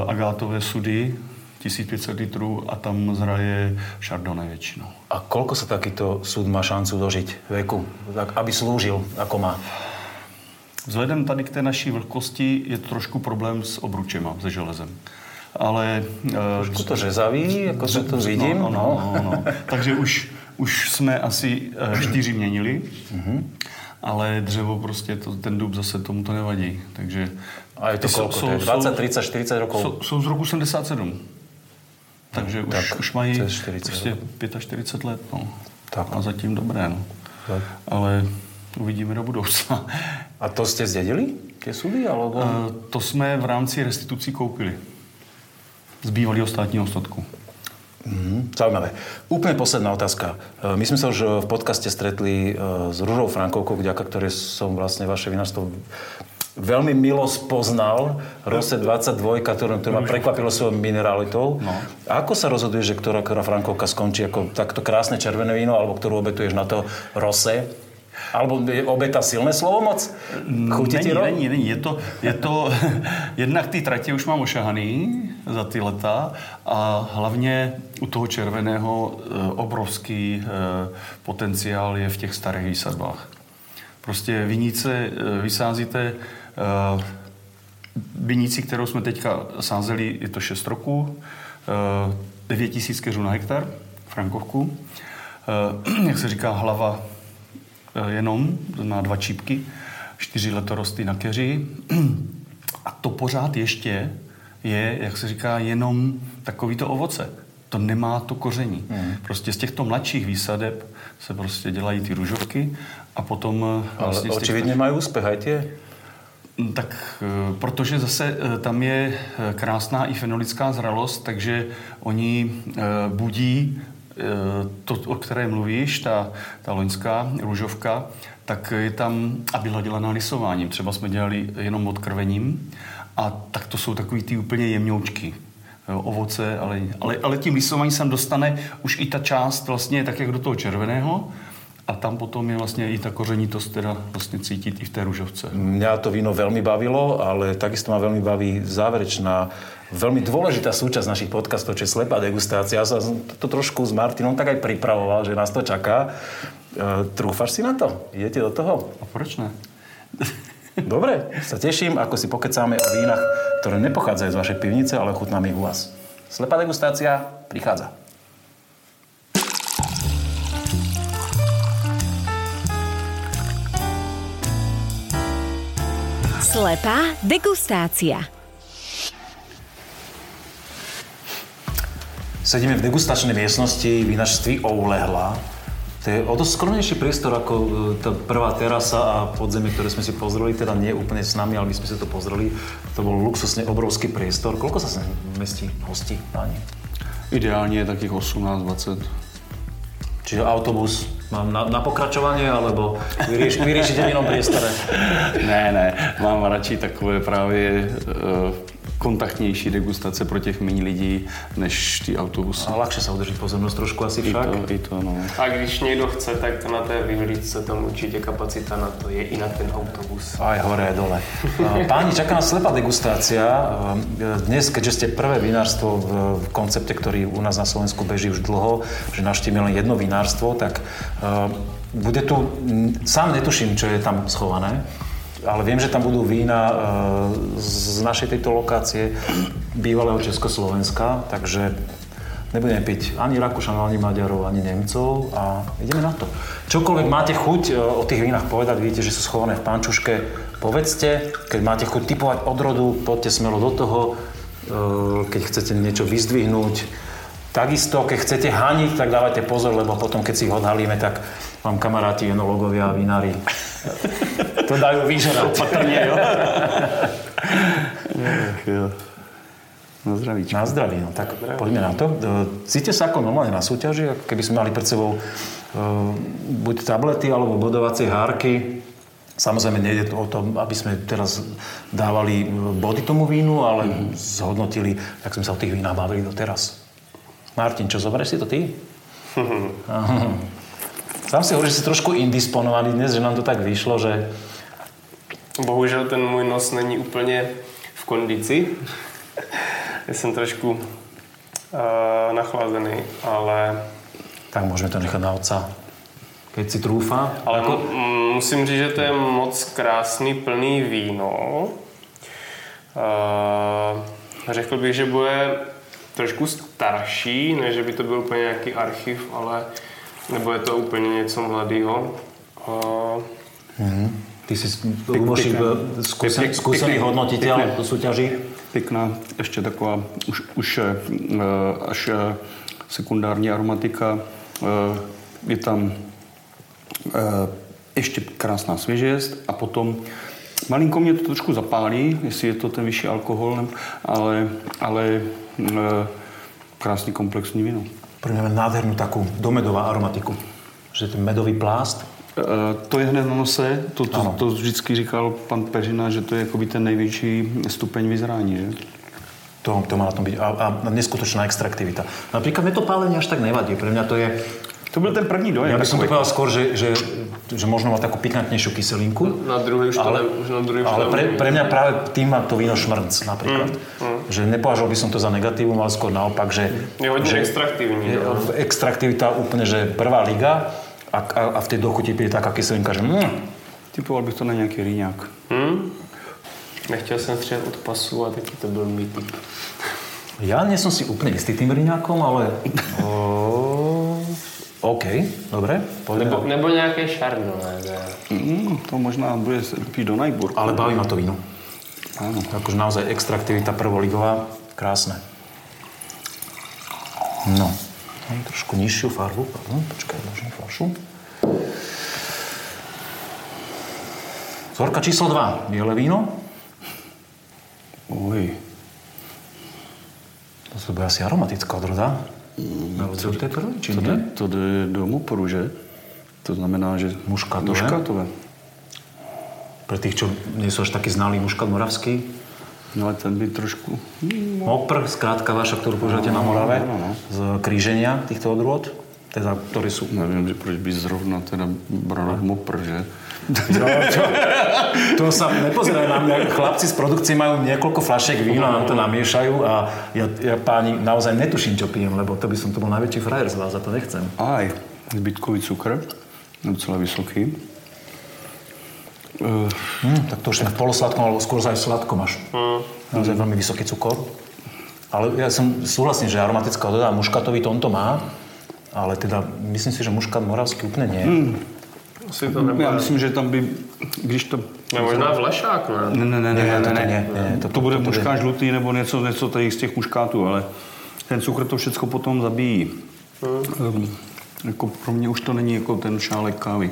agátové sudy, 1500 litrů a tam zraje Chardonnay většinou. A koľko sa takýto súd má šancu dožiť veku, tak aby slúžil, ako má? Vzhledem tady k té naší vlhkosti je trošku problém s obručema, se železem. Ale... Uh, Trošku to řezaví, jako se to vidím. No, no, no, no. Takže už, už jsme asi uh, čtyři měnili. Mm-hmm ale dřevo prostě, to, ten dub zase tomu to nevadí. Takže a je to koľko? To je 20, 30, 40 rokov? Jsou z roku 77. Takže no, už, tak, už mají 40 prostě 45 let. No. Tak. A zatím dobré. No. Tak. Ale uvidíme do budoucna. A to jste zdědili, tie súdy? Alebo... Uh, to jsme v rámci restitucí koupili. Z bývalého státního statku. Mm, zaujímavé. Úplne posledná otázka. E, my sme sa už v podcaste stretli e, s Ružou Frankovkou, vďaka ktorej som vlastne vaše vinárstvo veľmi milo spoznal. Rose 22, ktoré, ktoré ma prekvapilo svojou mineralitou. No. A ako sa rozhoduje, že ktorá, ktorá Frankovka skončí ako takto krásne červené víno, alebo ktorú obetuješ na to Rose? Alebo je obeta silné slovo moc? Chutí není, ro... není, není. Je to, je to (laughs) jednak ty tratě už mám ošahaný za ty leta a hlavně u toho červeného eh, obrovský eh, potenciál je v těch starých výsadbách. Prostě viníce eh, vysázíte vinici, kterou jsme teďka sázeli, je to 6 roků, 9 tisíc keřů na hektar, frankovku. (clears throat) Jak se říká, hlava Eh, jenom, má dva čípky, čtyři letorosty na keři. (clears throat) A to pořád ještě je, jak se říká, jenom takovýto ovoce. To nemá to koření. Mm. Prostě z těchto mladších výsadeb se prostě dělají ty růžovky a potom... Eh, vlastně Ale očividně mají úspěch, aj tě? Mm, tak eh, protože zase tam je krásná i fenolická zralost, takže oni budí to, o které mluvíš, ta, ta loňská růžovka, tak je tam, a byla dělaná lisováním. Třeba jsme dělali jenom odkrvením a tak to jsou takový ty úplně jemňoučky ovoce, ale, ale, ale tím lisováním se dostane už i ta část vlastně tak, jak do toho červeného, a tam potom je vlastne i tá kořenitost teda vlastne cítiť i v tej ružovce. Mňa to víno veľmi bavilo, ale takisto ma veľmi baví záverečná veľmi dôležitá súčasť našich podcastov, čo je slepá degustácia. Ja som to trošku s Martinom tak aj pripravoval, že nás to čaká. E, trúfaš si na to? Idete do toho? A proč ne? (laughs) Dobre, sa teším, ako si pokecáme o vínach, ktoré nepochádzajú z vašej pivnice, ale chutnáme ich u vás. Slepá degustácia prichádza. Slepá degustácia. Sedíme v degustačnej miestnosti vinačství Oulehla. To je o dosť skromnejší priestor ako e, tá prvá terasa a podzemie, ktoré sme si pozreli, teda nie úplne s nami, ale my sme si to pozreli. To bol luxusne obrovský priestor. Koľko sa sem mestí hostí, páni? Ideálne je takých 18-20. Čiže autobus mám na, na pokračovanie, alebo vyrieš, vyriešite v inom priestore? (laughs) ne, ne, mám radši takové právě uh, kontaktnější degustace pro těch méně lidí než ty autobusy. A ľahšie sa udrží pozornosť trošku asi I však. to, i to, no. A když někdo chce, tak na té vyhlídce tam určitě kapacita na to je i na ten autobus. Aj hore, dole. (laughs) Páni, čaká nás slepá degustácia. Dnes, keďže ste prvé vinárstvo v, koncepte, ktorý u nás na Slovensku beží už dlho, že navštívime len jedno vinárstvo, tak uh, bude tu, sám netuším, čo je tam schované, ale viem, že tam budú vína uh, z našej tejto lokácie, bývalého Československa, takže nebudeme piť ani Rakúšanov, ani Maďarov, ani Nemcov a ideme na to. Čokoľvek máte chuť e, o tých vínach povedať, vidíte, že sú schované v pančuške, povedzte. Keď máte chuť typovať odrodu, poďte smelo do toho. E, keď chcete niečo vyzdvihnúť, takisto, keď chcete haniť, tak dávajte pozor, lebo potom, keď si ich odhalíme, tak vám kamaráti, enologovia a vinári (laughs) to dajú vyžerať. Opatrne, jo. jo. (laughs) Na zdravíčko. Na zdraví, no tak poďme na to. E, Cíte sa ako normálne na súťaži, ako keby sme mali pred sebou uh, buď tablety alebo bodovacie hárky. Samozrejme, nejde to o tom, aby sme teraz dávali body tomu vínu, ale mm-hmm. zhodnotili, jak sme sa o tých vínach bavili doteraz. Martin, čo, zoberieš si to ty? (laughs) Sám si hovoríš, že si trošku indisponovaný dnes, že nám to tak vyšlo, že... Bohužel ten můj nos není úplně v kondici. Já jsem trošku uh, nachlazený, ale... Tak môžeme to nechať na otca. Keď si trúfa. Ale Ako... m- musím říct, že to je moc krásný, plný víno. Uh, řekl bych, že bude trošku starší, ne, že by to byl úplně nějaký archiv, ale nebo je to úplně něco mladého. Uh, Mm. Ty si Lubošík, skúsen, skúsený hodnotiteľ do súťaží. Pěkná, ještě taková už, už eh, až eh, sekundární aromatika. Eh, Je tam eh, ještě krásná svěžest a potom malinko mě to trošku zapálí, jestli je to ten vyšší alkohol, ale, ale eh, krásný komplexní víno. Pre mňa nádhernú takú domedová aromatiku. Že ten medový plást. Eh, To je hned na nose, to, Ano. to, to vždycky říkal pan Peřina, že to je jakoby ten největší stupeň vyzrání, že? To, to má na tom byť. A, a neskutočná extraktivita. Napríklad mne to pálenie až tak nevadí. Pre mňa to je... To byl ten první dojem. Ja by som to povedal skôr, že, že, že možno má takú pikantnejšiu kyselinku. na druhý už to, Ale, ne, už na druhý už ale to pre, pre mňa práve tým má to víno šmrnc napríklad. Mm, Že nepovažoval by som to za negatívum, ale skôr naopak, že... Je hodne extraktívny, Je, no. extraktivita úplne, že prvá liga a, a, a v tej dochuti je taká kyselinka, že... Mm, Typoval bych to na nějaký rýňák. Hm? Nechtěl jsem střílet od pasu a taky to byl můj typ. ja nie som si úplne istý tým riňákom, ale... (laughs) O, OK, dobre. Nebo, nebo nějaké šardové. ne? Mm, to možná bude pít do Najburku. Ale baví ma to víno. Áno. Akože naozaj extraktivita prvoligová, krásne. No, mám trošku nižšiu farbu, pardon, počkaj, môžem fľašu. Zorka číslo 2, biele víno. Oj. To sa bude asi aromatická odroda. No, to, to je prvý, či To nie? to jde do moporu, že? To znamená, že... Muškatové? Muškatové. Pre tých, čo nie sú až taký znalý muškat moravský. No ale ten by trošku... Mopr, skrátka vaša, ktorú používate na Morave, no, no. z kríženia týchto odrôd, teda, ktorí sú... Nevím, že proč by zrovna teda bral mopr, že? No, čo? To sa nepozerajú na mňa. Chlapci z produkcie majú niekoľko flašiek vína, nám to namiešajú a ja, ja páni naozaj netuším, čo pijem, lebo to by som to bol najväčší frajer z vás a to nechcem. Aj zbytkový cukr, docela vysoký. Uh, Hm, tak to už sme v polosladkom, alebo skôr aj v sladkom až. Naozaj veľmi vysoký cukor. Ale ja som súhlasím, že aromatická odrôda muškatový tón to má, ale teda myslím si, že muškat moravský úplne nie. Asi to já nebude. myslím, že tam by, když to... No, možná vlašák, ne? Ne, ne, ne, ne, Ne, ne, ne, ne, ne, To, to- to bude to- to- muškáč žlutý nebo něco, něco tady z těch muškátů, ale ten cukr to všechno potom zabíjí. Um, jako pro mě už to není jako ten šálek kávy.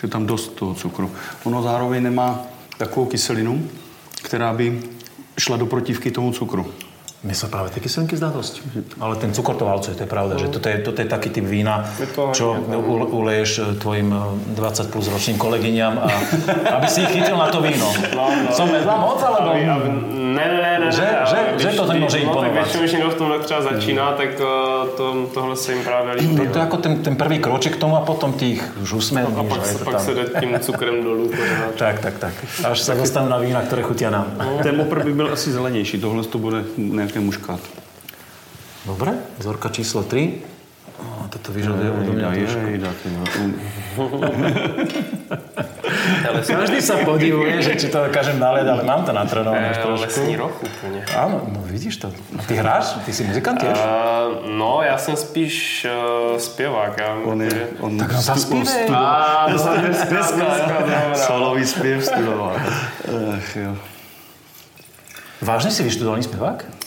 Už je tam dost toho cukru. Ono zároveň nemá takovou kyselinu, která by šla do protivky tomu cukru. Mne sa práve tie kyselinky zdá dosť. Ale ten cukor to valcuje, to je pravda, že toto je, toto je taký typ vína, to čo uleješ e, tvojim e, 20 plus ročným kolegyňam a aby si ich chytil na to víno. Som vedľa moc, alebo... Aby, aby, ne, ne, ne, ne. Že- že- že to nemôže no, tak imponovat. většinou, když někdo v tomhle třeba začíná, tak uh, to, tohle se jim právě líbí. To, to je ako ten, ten prvý kroček k tomu a potom tých A usmerníš. pak, a se, to pak tam. se jde tím cukrem dolů. Tak, tak, tak. Až sa dostanú na vína, ktoré chutia nám. Ten mopr by byl asi zelenější, tohle to bude nějaký muškát. Dobre, vzorka číslo 3. O, toto vyžaduje odo mňa trošku. vole. Každý sa podivuje, že či to dokážem naliať, ale mám to natrenované už trošku. lesní roh úplně. Áno, no vidíš to. A ty hráš? Ty si muzikant tiež? Uh, no, já jsem spíš uh, zpěvák. Já, On je, on Tak no zaspívej. A, to je dneska, dneska, (laughs) dobrá. Solový zpěv studoval. Ach, jo. Vážne si vyštudovaný spevák?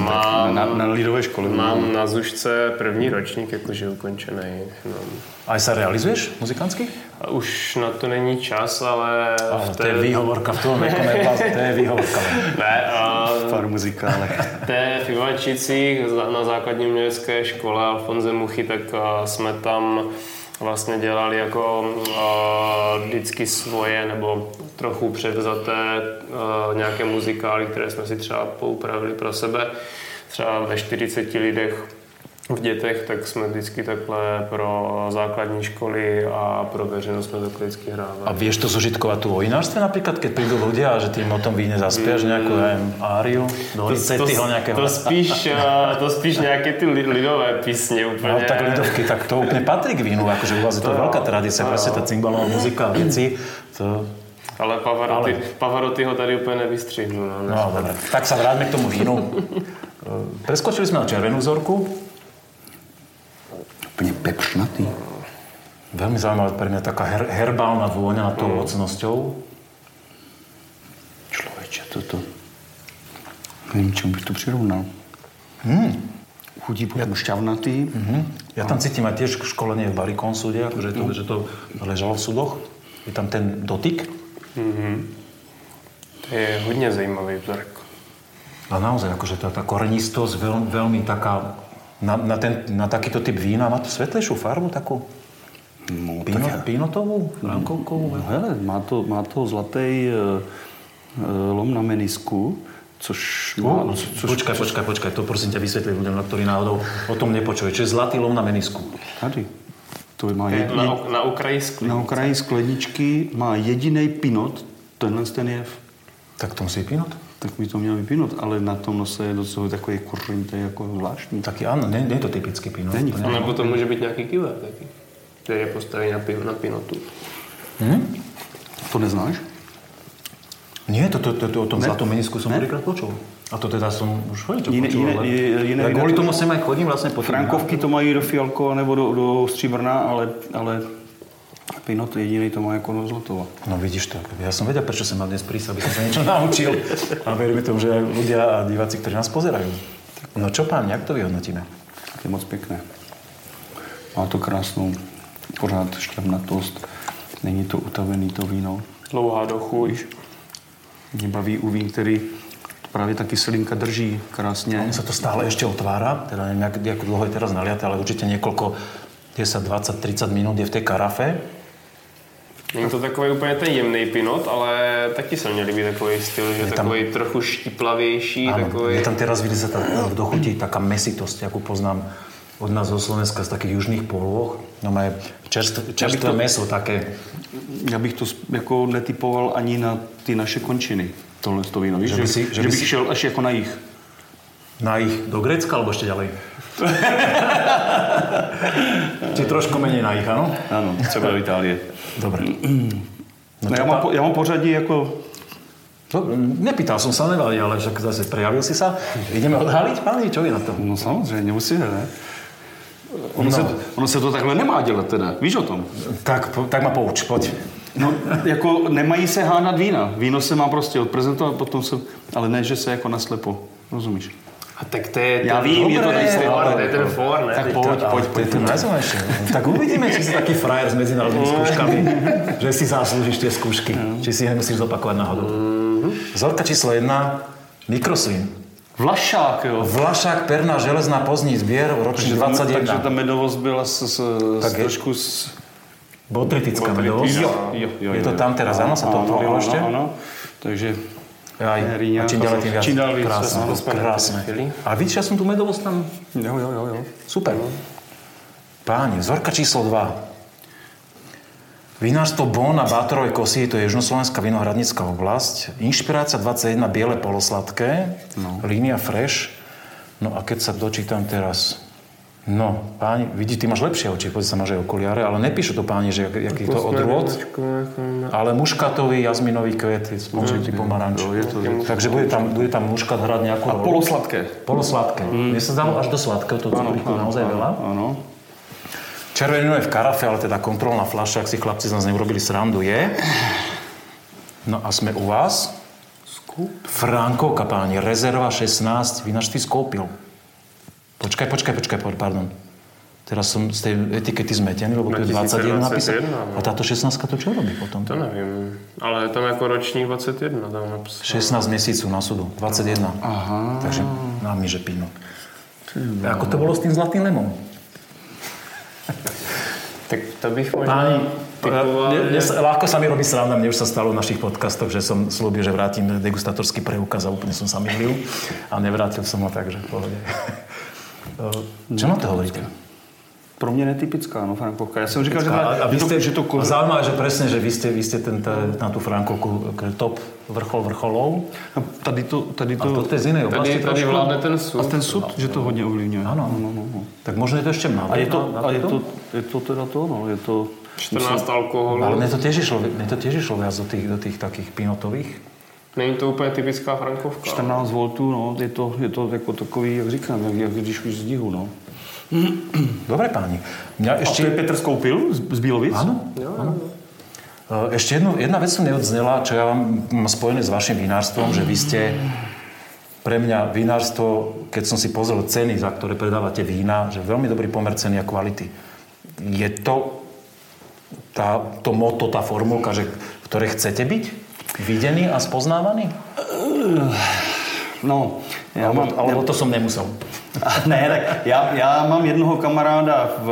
Mám, Na, na lidové škole. mám na Zušce první ročník jakože ukončený. No. Aj sa realizuješ muzikantsky? A už na to není čas, ale... Ale v to je výhovorka v tom vás- to je výhovorka. (laughs) Ne, a Pár muzikále. v té v na základní umělecké škole Alfonze Muchy, tak a, jsme tam vlastně dělali jako a, vždycky svoje nebo trochu převzaté a, nějaké muzikály, které jsme si třeba poupravili pro sebe. Třeba ve 40 lidech v dětech, tak jsme vždycky takhle pro základní školy a pro veřejnost jsme takhle vždycky hrávali. A vieš to zožitkovať tu o vinárstve napríklad, keď prídu ľudia a že ty im o tom víne zaspieš nejakú, ja neviem, áriu, do Ricetyho nejakého. to, spíš, a, to spíš nějaké ty li- lidové písně úplně. No tak lidovky, tak to úplne patrí k vínu, akože u vás je to veľká tradícia, presne tá cymbalová muzika a veci. To... Ale Pavarotti, Ale- Pavarotti ho tady úplně nevystřihnu. No, No dobre, tak sa vráťme k tomu vínu. (laughs) Preskočili sme na červenú vzorku. Úplně pepřnatý. Veľmi zaujímavá pre mňa taká her, herbálna vôňa nad tou ovocnosťou. Člověče, toto. Nevím, čemu bych to přirovnal. Hmm. Chutí potom šťavnatý. Ja tam cítim aj tiež školenie v Barikon súde, akože to, že to ležalo v súdoch. Je tam ten dotyk. To je hodně zajímavý vzorek. A naozaj, akože tá, tá korenistosť veľ, veľmi taká, na, na, ten, na takýto typ vína má tu svetlejšiu farbu, takú No, pino, pinotovú, frankovkovú. No hele, má to, má to zlatý uh, lom na menisku, což má... No, což, počkaj, počkaj, počkaj, to prosím ťa vysvetli ľuďom, na ktorí náhodou o tom nepočuje. Čiže zlatý lom na menisku. Tady. To má Je jed, na, na okraji skla. na okraji skleničky má jediný pinot, tenhle ten jev. Tak to musí pinot? Tak by to měl vypinout, ale na tom nose je docela takový kořenitý, jako zvláštní. Taký áno, nie, nie je to typický pinot. Není. To nebo to může být nějaký kiver taky. Který je postavený na, pi- na pinotu. To neznáš? Nie, to, to, to, to o tom zlatom menisku som prvýkrát počul. A to teda som už hodne Jiné- počul. jiné- ale- jiné- kvôli tomu sem aj chodím vlastne po Frankovky to mají do fialkova nebo do, do stříbrna, ale, ale pinot jediný to má jako do zlatova. No vidíš to. Ja som vedel, prečo som mal dnes prísť, aby som sa niečo naučil. A verím tomu, že aj ľudia a diváci, ktorí nás pozerajú. No čo pán, jak to vyhodnotíme? To je moc pěkné. Má to krásnou pořád šťavnatost. Není to utavený to víno. Dlouhá do chuť. Mě baví u vín, který právě ta kyselinka drží krásně. Ono sa to stále ešte otvára, teda neviem, jak, ako dlho je teraz naliaté, ale určite niekoľko 10, 20, 30 minút je v tej karafe. Není to takový úplně ten jemný pinot, ale taky se mně líbí takový styl, že je tam- takový trochu štiplavější, Áno, takový... je tam teraz vidieť tá v dochutí taká mesitosť, akú poznám od nás zo Slovenska z takých južných polôch. No má čerstvé, čerstvé to- meso také. Já bych to jako netypoval ani na ty naše končiny, tohle to víno. Víš, Že že, by si- že že by bych si- šel až jako na jich. Na ich do Grécka alebo ešte ďalej? (laughs) Či trošku menej na ich, áno? Ano, třeba do Itálie. Dobre. No, já, mám, já mám pořadí jako... Dobre, nepýtal som sa, nevadí, ale však zase prejavil si sa. Ideme odhaliť, páni, čo vy na to? No samozřejmě, musíme, ne? Ono, No. se, ono se to takhle nemá dělat teda, víš o tom? Tak, tak ma pouč, poď. No, jako nemají se hánat vína. Víno se má prostě odprezentovat, potom se... Ale ne, že se jako naslepo. Rozumíš? A tak to je Já ten, vím, je to ale- to je ten for, ne? Tak Teď pojď, to- pojď, To je najzaujímavejšie. Tak uvidíme, či si taký frajer s medzinárodnými skúškami, že si zaslúžiš tie skúšky. Či si ich nemusíš zopakovať náhodou. Vzorka číslo 1. Mikrosvin. Vlašák, jo. Vlašák, Perná, Železná, Pozdní zbier, ročník tam, 21. takže ta medovost byla s, s, Tak s trošku s... Botritická medovosť. Jo, jo, jo, Je to tam teraz, áno, sa to otvorilo ešte? Ano, takže Aj, Rýňa, a čím ďalej, tým viac. čím ďalej Krásne, áno, krásne. A vidíš, ja som tu medovosť tam... jo, jo, jo, jo. Super. Páni, vzorka číslo 2. Vinárstvo Bon a Bátorovej kosy, to je južnoslovenská vinohradnícka oblasť. Inšpirácia 21, biele polosladké, no. línia fresh. No a keď sa dočítam teraz... No, páni, vidí, ty máš lepšie oči, poď sa máš aj okuliare, ale nepíšu to páni, že jak- jaký to odrôd. Ale muškatový, jazminový kvet, sponžitý pomaranč. je to- Takže bude tam, bude tam muškat hrať nejakú A polosladké. Polosladké. Mm. Mne sa zdalo až do sladkého, to cukríku naozaj veľa. Ano. Červenino je v karafe, ale teda kontrolná fľaša, ak si chlapci z nás neurobili srandu, je. No a sme u vás. Frankovka, páni, rezerva 16, vinařství Skopil. Počkaj, počkaj, počkaj, po- pardon. Teraz som z tej etikety zmetený, lebo tu je 21 napísané. 2021. A táto 16 to čo robí potom? To nevím, ale je tam jako ročník 21 tam napsal. 16 měsíců na sudu, 21. Aha. Takže nám že píno. Ako to bolo s tým zlatým lemom? (laughs) Tak to bych možná Páni, typoval, ľahko sa mi robí sranda, mne už sa stalo v našich podcastoch, že som slúbil, že vrátim degustatorský preukaz a úplne som sa mýlil a nevrátil som ho tak, že v pohode. Čo na to hovoríte? Pro mě netypická, no, Frankovka. Já jsem říkal, že, A, a vy to, ste, že to ko- zaujímavé, že presne, že vy ste, vy ste ten, tá, na tú Frankovku k- top vrchol vrcholov. No, Tady to, tady A to to, je z inej oblasti Tady, tady vládne ten sud. a ten sud, že to hodně ovlivňuje. Áno. no, no, no. Tak možno je to ešte mladé. A je to, na- na a je to, je to teda to, no, je to... 14 alkoholu. Ale mne to tiež išlo, mne to tiež išlo viac do tých, do tých takých pinotových. Není to úplně typická frankovka. 14 voltů, no, je to, je to jako takový, jak říkám, jak, jak když už z dihu, no. Dobre páni. Mňa A to ešte... je Petr Skoupil z, z Bílovic? Áno, áno. E, Ešte jednu, jedna vec som neodznela, čo ja vám mám spojené s vašim vinárstvom, že vy ste pre mňa vinárstvo, keď som si pozrel ceny, za ktoré predávate vína, že veľmi dobrý pomer ceny a kvality. Je to tá, to moto, tá formulka, že, v ktorej chcete byť videný a spoznávaný? No, já Alebo, mám, alebo to som nemusel. (laughs) ne, tak já, já mám jednoho kamaráda v,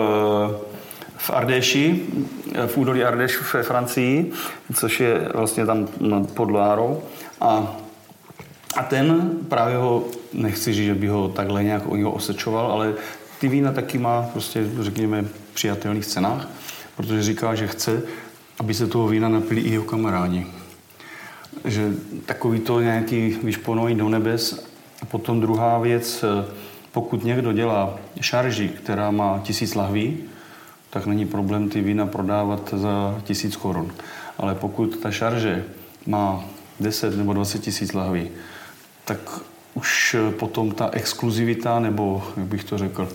v Ardéši, v údolí Ardéš ve Francii, což je vlastně tam pod Loárou. A, a ten právě ho, nechci říct, že by ho takhle nějak ho osečoval, ale ty vína taky má prostě, řekněme, přijatelných cenách, protože říká, že chce, aby se toho vína napili i jeho kamarádi že takový to nějaký vyšponový do nebes. A potom druhá věc, eh, pokud někdo dělá šarži, která má tisíc lahví, tak není problém ty vína prodávat za tisíc korun. Ale pokud ta šarže má 10 nebo 20 tisíc lahví, tak už eh, potom ta exkluzivita, nebo jak bych to řekl,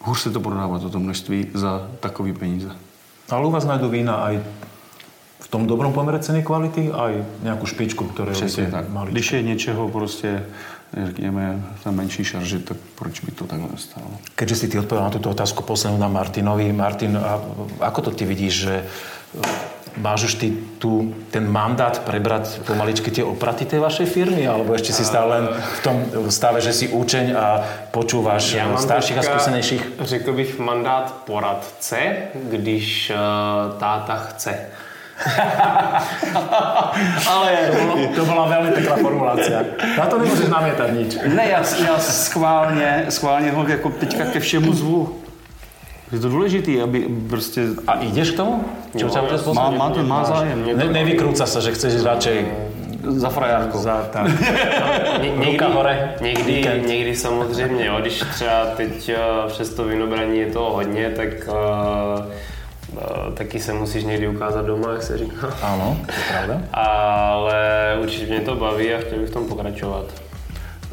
hůř se to prodává toto množství za takový peníze. Ale u vás nájdú vína aj v tom dobrom pomere ceny kvality, aj nejakú špičku, ktoré Přesně robíte tak. maličko. Když je něčeho prostě řekněme, ten menší šarži, tak proč by to takhle stalo? Keďže si ty odpovedal na túto otázku poslednú na Martinovi. Martin, a ako to ty vidíš, že máš už ty tu, ten mandát prebrať pomaličky tie opraty tej vašej firmy? Alebo ešte si stále len v tom stave, že si učeň a počúvaš Já mám starších a skúsenejších? Řekl bych mandát poradce, když uh, táta chce. Ale to bola veľmi pekná formulácia. Na to nemôžeš namietať nič. Ne, já, já schválně, schválně ho jako teďka ke všemu zvu. Je to důležitý, aby prostě... A ideš k tomu? Čo ťa bude Má, spôsobiť? má, to, má zájem. Ne, nevykrúca sa, že chceš radšej Za frajářkou. za... Tak. (laughs) Ně- Ruka hore. Někdy, Víkend. někdy samozřejmě, jo, když třeba teď eh, přes to vinobraní je toho hodně, tak uh, taky se musíš někdy ukázat doma, jak se říká. Áno, to je pravda. Ale určitě mě to baví a chtěl bych v tom pokračovat.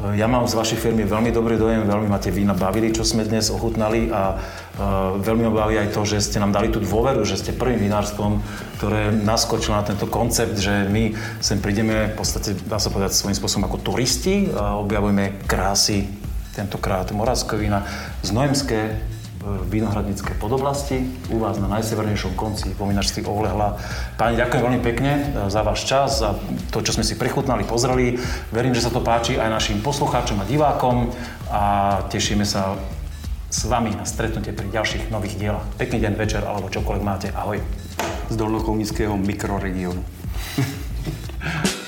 Ja mám z vašej firmy veľmi dobrý dojem, veľmi ma tie vína bavili, čo sme dnes ochutnali a uh, veľmi ma baví aj to, že ste nám dali tú dôveru, že ste prvým vinárstvom, ktoré naskočilo na tento koncept, že my sem prídeme v podstate, dá sa povedať, svojím spôsobom ako turisti a objavujeme krásy, tentokrát moravské vína, znojemské, vinohradnícke podoblasti u vás na najsevernejšom konci po vinačství Ohlehla. Páni, ďakujem veľmi pekne e, za váš čas, za to, čo sme si prechutnali, pozreli. Verím, že sa to páči aj našim poslucháčom a divákom a tešíme sa s vami na stretnutie pri ďalších nových dielach. Pekný deň, večer alebo čokoľvek máte. Ahoj. Z dolnochomického mikroregionu. (laughs)